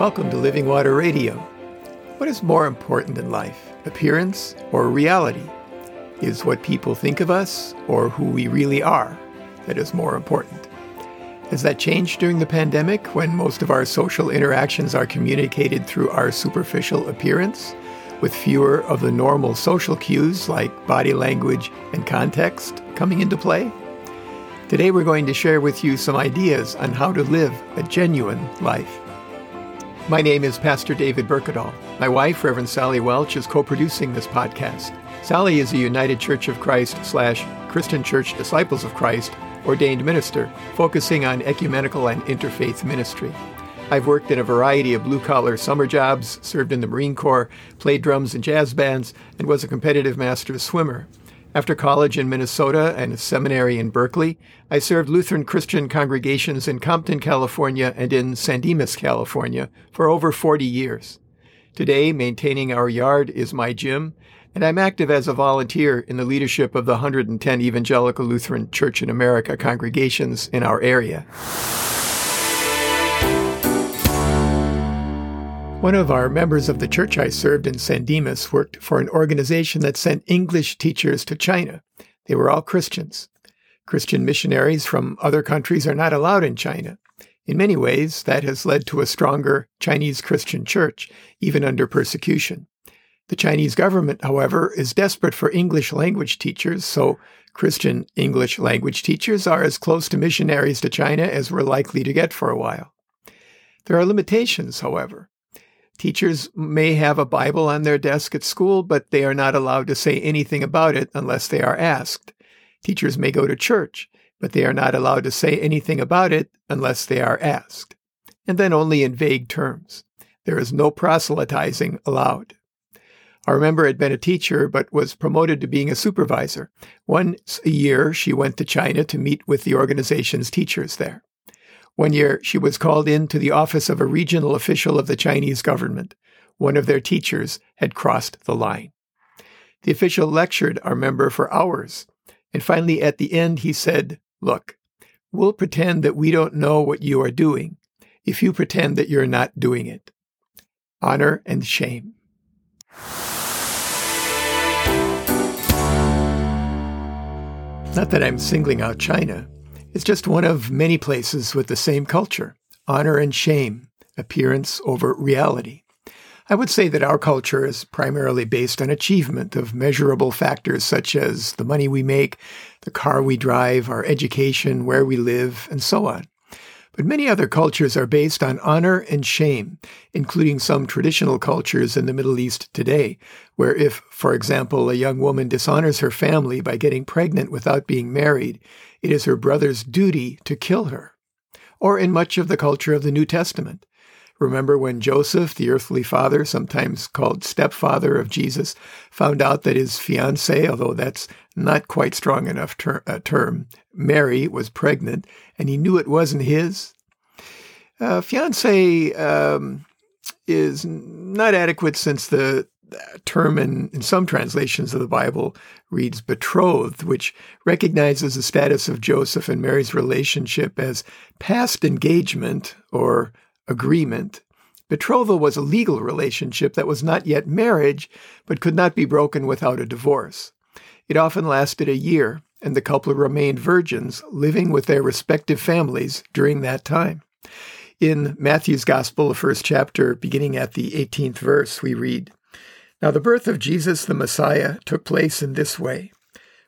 Welcome to Living Water Radio. What is more important in life, appearance or reality? Is what people think of us or who we really are that is more important? Has that changed during the pandemic when most of our social interactions are communicated through our superficial appearance, with fewer of the normal social cues like body language and context coming into play? Today we're going to share with you some ideas on how to live a genuine life. My name is Pastor David Berkedal. My wife, Reverend Sally Welch, is co-producing this podcast. Sally is a United Church of Christ slash Christian Church Disciples of Christ ordained minister, focusing on ecumenical and interfaith ministry. I've worked in a variety of blue collar summer jobs, served in the Marine Corps, played drums in jazz bands, and was a competitive master swimmer. After college in Minnesota and seminary in Berkeley, I served Lutheran Christian congregations in Compton, California and in San Dimas, California for over 40 years. Today, maintaining our yard is my gym, and I'm active as a volunteer in the leadership of the 110 Evangelical Lutheran Church in America congregations in our area. One of our members of the church I served in San Dimas worked for an organization that sent English teachers to China. They were all Christians. Christian missionaries from other countries are not allowed in China. In many ways, that has led to a stronger Chinese Christian church, even under persecution. The Chinese government, however, is desperate for English language teachers, so Christian English language teachers are as close to missionaries to China as we're likely to get for a while. There are limitations, however. Teachers may have a Bible on their desk at school, but they are not allowed to say anything about it unless they are asked. Teachers may go to church, but they are not allowed to say anything about it unless they are asked. And then only in vague terms. There is no proselytizing allowed. Our member had been a teacher, but was promoted to being a supervisor. Once a year, she went to China to meet with the organization's teachers there. One year, she was called in to the office of a regional official of the Chinese government. One of their teachers had crossed the line. The official lectured our member for hours, and finally at the end he said, Look, we'll pretend that we don't know what you are doing if you pretend that you're not doing it. Honor and shame. Not that I'm singling out China. It's just one of many places with the same culture honor and shame, appearance over reality. I would say that our culture is primarily based on achievement of measurable factors such as the money we make, the car we drive, our education, where we live, and so on. But many other cultures are based on honor and shame, including some traditional cultures in the Middle East today, where if, for example, a young woman dishonors her family by getting pregnant without being married, it is her brother's duty to kill her. Or in much of the culture of the New Testament. Remember when Joseph, the earthly father, sometimes called stepfather of Jesus, found out that his fiancee, although that's not quite strong enough ter- uh, term, Mary was pregnant, and he knew it wasn't his? Uh, fiancee um, is not adequate since the term in, in some translations of the Bible reads betrothed, which recognizes the status of Joseph and Mary's relationship as past engagement or agreement. Betrothal was a legal relationship that was not yet marriage, but could not be broken without a divorce. It often lasted a year, and the couple remained virgins, living with their respective families during that time. In Matthew's Gospel, the first chapter, beginning at the 18th verse, we read Now the birth of Jesus the Messiah took place in this way.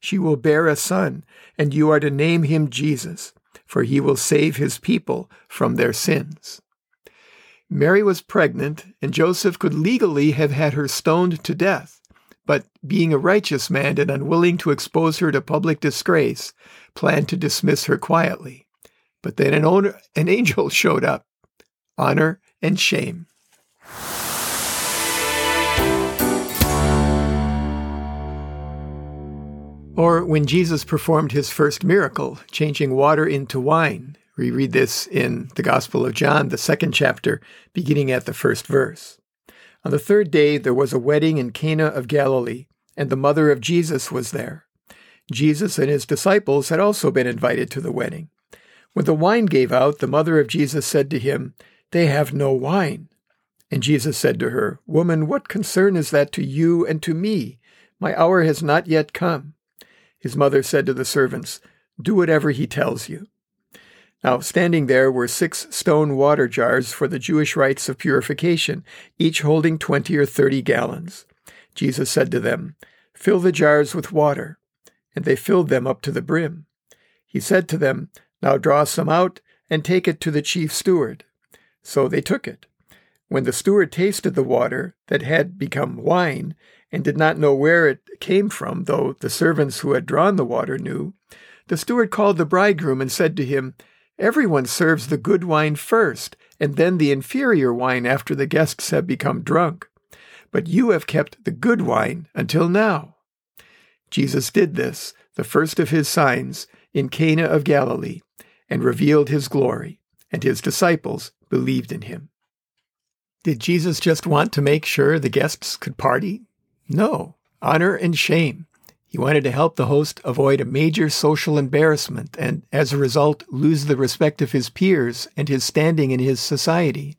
She will bear a son, and you are to name him Jesus, for he will save his people from their sins. Mary was pregnant, and Joseph could legally have had her stoned to death. But being a righteous man and unwilling to expose her to public disgrace, planned to dismiss her quietly. But then an, owner, an angel showed up. Honor and shame. Or when Jesus performed his first miracle, changing water into wine. We read this in the Gospel of John, the second chapter, beginning at the first verse. On the third day, there was a wedding in Cana of Galilee, and the mother of Jesus was there. Jesus and his disciples had also been invited to the wedding. When the wine gave out, the mother of Jesus said to him, They have no wine. And Jesus said to her, Woman, what concern is that to you and to me? My hour has not yet come. His mother said to the servants, Do whatever he tells you. Now, standing there were six stone water jars for the Jewish rites of purification, each holding twenty or thirty gallons. Jesus said to them, Fill the jars with water. And they filled them up to the brim. He said to them, Now draw some out and take it to the chief steward. So they took it. When the steward tasted the water that had become wine, and did not know where it came from, though the servants who had drawn the water knew, the steward called the bridegroom and said to him, Everyone serves the good wine first, and then the inferior wine after the guests have become drunk. But you have kept the good wine until now. Jesus did this, the first of his signs, in Cana of Galilee, and revealed his glory, and his disciples believed in him. Did Jesus just want to make sure the guests could party? No, honor and shame. He wanted to help the host avoid a major social embarrassment and, as a result, lose the respect of his peers and his standing in his society.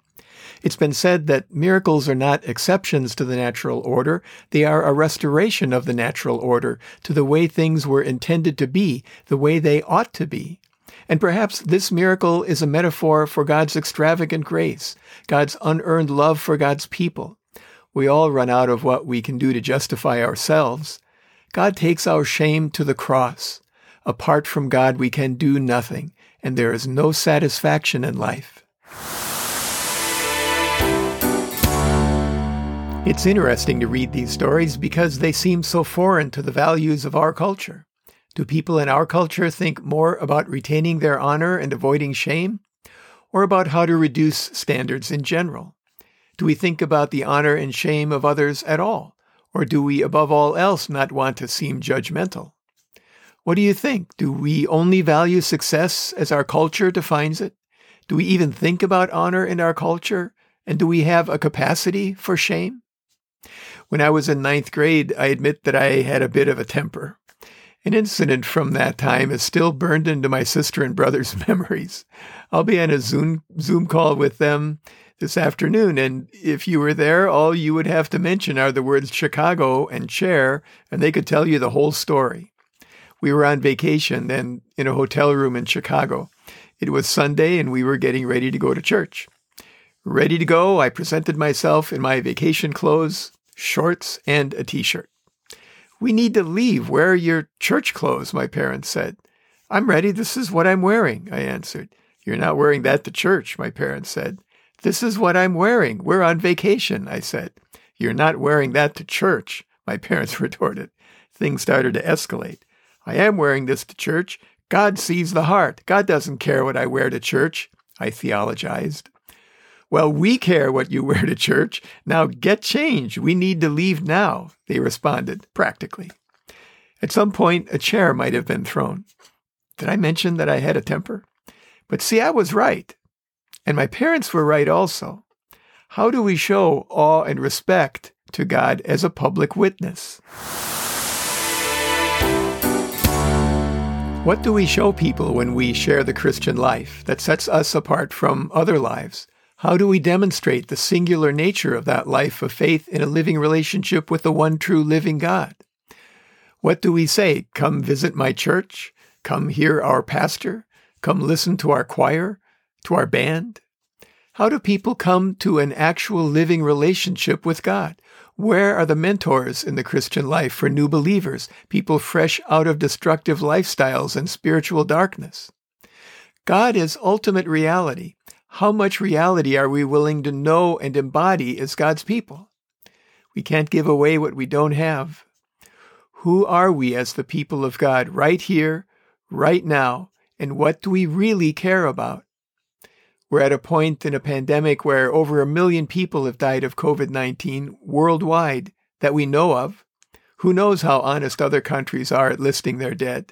It's been said that miracles are not exceptions to the natural order, they are a restoration of the natural order to the way things were intended to be, the way they ought to be. And perhaps this miracle is a metaphor for God's extravagant grace, God's unearned love for God's people. We all run out of what we can do to justify ourselves. God takes our shame to the cross. Apart from God, we can do nothing, and there is no satisfaction in life. It's interesting to read these stories because they seem so foreign to the values of our culture. Do people in our culture think more about retaining their honor and avoiding shame, or about how to reduce standards in general? Do we think about the honor and shame of others at all, or do we, above all else, not want to seem judgmental? What do you think? Do we only value success as our culture defines it? Do we even think about honor in our culture? And do we have a capacity for shame? When I was in ninth grade, I admit that I had a bit of a temper. An incident from that time is still burned into my sister and brother's memories. I'll be on a Zoom, Zoom call with them this afternoon, and if you were there, all you would have to mention are the words Chicago and chair, and they could tell you the whole story. We were on vacation then in a hotel room in Chicago. It was Sunday, and we were getting ready to go to church. Ready to go, I presented myself in my vacation clothes, shorts, and a t shirt. We need to leave. Where are your church clothes? My parents said. I'm ready. This is what I'm wearing, I answered. You're not wearing that to church, my parents said. This is what I'm wearing. We're on vacation, I said. You're not wearing that to church, my parents retorted. Things started to escalate. I am wearing this to church. God sees the heart. God doesn't care what I wear to church, I theologized. Well, we care what you wear to church. Now get changed. We need to leave now, they responded practically. At some point, a chair might have been thrown. Did I mention that I had a temper? But see, I was right. And my parents were right also. How do we show awe and respect to God as a public witness? What do we show people when we share the Christian life that sets us apart from other lives? How do we demonstrate the singular nature of that life of faith in a living relationship with the one true living God? What do we say? Come visit my church? Come hear our pastor? Come listen to our choir? To our band? How do people come to an actual living relationship with God? Where are the mentors in the Christian life for new believers, people fresh out of destructive lifestyles and spiritual darkness? God is ultimate reality, how much reality are we willing to know and embody as God's people? We can't give away what we don't have. Who are we as the people of God right here, right now, and what do we really care about? We're at a point in a pandemic where over a million people have died of COVID 19 worldwide that we know of. Who knows how honest other countries are at listing their dead?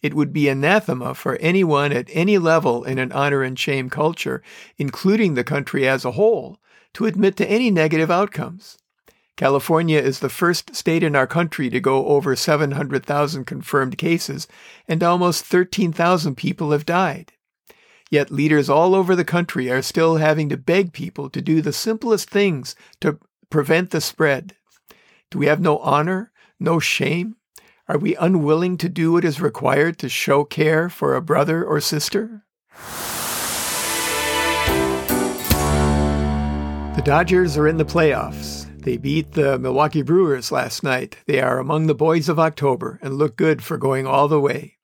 It would be anathema for anyone at any level in an honor and shame culture, including the country as a whole, to admit to any negative outcomes. California is the first state in our country to go over 700,000 confirmed cases, and almost 13,000 people have died. Yet leaders all over the country are still having to beg people to do the simplest things to prevent the spread. Do we have no honor, no shame? Are we unwilling to do what is required to show care for a brother or sister? The Dodgers are in the playoffs. They beat the Milwaukee Brewers last night. They are among the boys of October and look good for going all the way.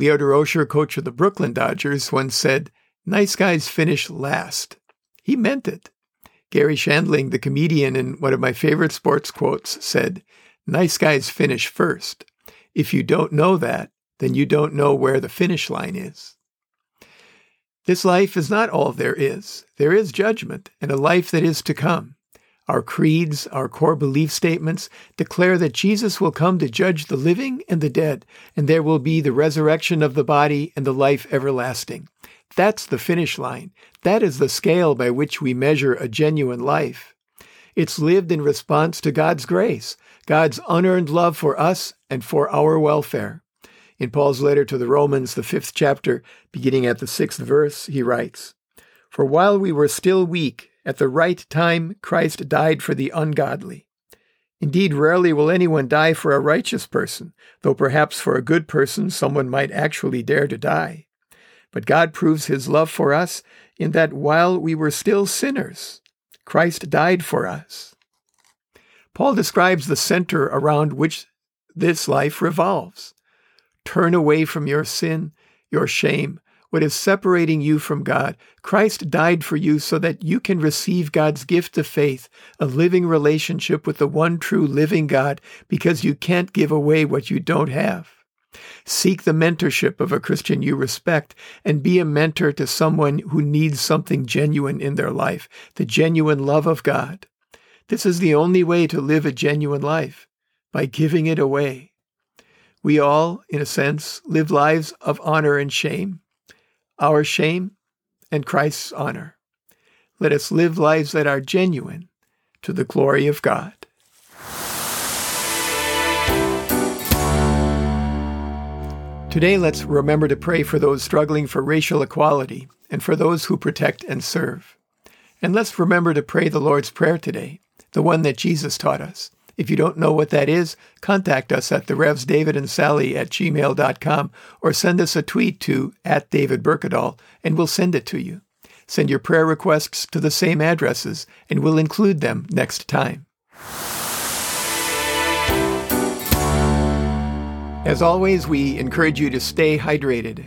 Leo Durocher, coach of the Brooklyn Dodgers, once said, Nice guys finish last. He meant it. Garry Shandling, the comedian, in one of my favorite sports quotes, said, Nice guys finish first. If you don't know that, then you don't know where the finish line is. This life is not all there is. There is judgment and a life that is to come. Our creeds, our core belief statements declare that Jesus will come to judge the living and the dead, and there will be the resurrection of the body and the life everlasting. That's the finish line. That is the scale by which we measure a genuine life. It's lived in response to God's grace, God's unearned love for us and for our welfare. In Paul's letter to the Romans, the fifth chapter, beginning at the sixth verse, he writes, For while we were still weak, at the right time, Christ died for the ungodly. Indeed, rarely will anyone die for a righteous person, though perhaps for a good person someone might actually dare to die. But God proves his love for us in that while we were still sinners, Christ died for us. Paul describes the center around which this life revolves. Turn away from your sin, your shame, what is separating you from God. Christ died for you so that you can receive God's gift of faith, a living relationship with the one true living God, because you can't give away what you don't have. Seek the mentorship of a Christian you respect and be a mentor to someone who needs something genuine in their life, the genuine love of God. This is the only way to live a genuine life, by giving it away. We all, in a sense, live lives of honor and shame our shame and Christ's honor. Let us live lives that are genuine to the glory of God. Today, let's remember to pray for those struggling for racial equality and for those who protect and serve. And let's remember to pray the Lord's Prayer today, the one that Jesus taught us. If you don't know what that is, contact us at the Revs David and Sally at gmail.com or send us a tweet to at David Berkedal and we'll send it to you. Send your prayer requests to the same addresses and we'll include them next time. As always, we encourage you to stay hydrated.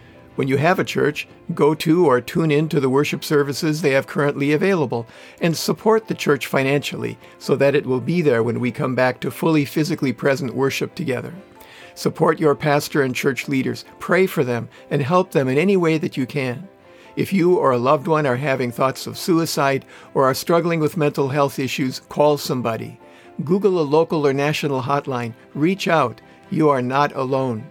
When you have a church, go to or tune in to the worship services they have currently available and support the church financially so that it will be there when we come back to fully physically present worship together. Support your pastor and church leaders, pray for them, and help them in any way that you can. If you or a loved one are having thoughts of suicide or are struggling with mental health issues, call somebody. Google a local or national hotline. Reach out. You are not alone.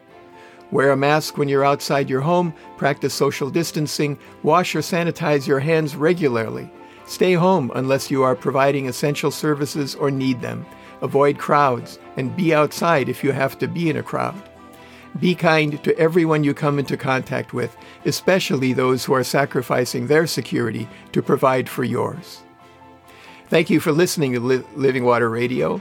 Wear a mask when you're outside your home, practice social distancing, wash or sanitize your hands regularly. Stay home unless you are providing essential services or need them. Avoid crowds and be outside if you have to be in a crowd. Be kind to everyone you come into contact with, especially those who are sacrificing their security to provide for yours. Thank you for listening to Living Water Radio.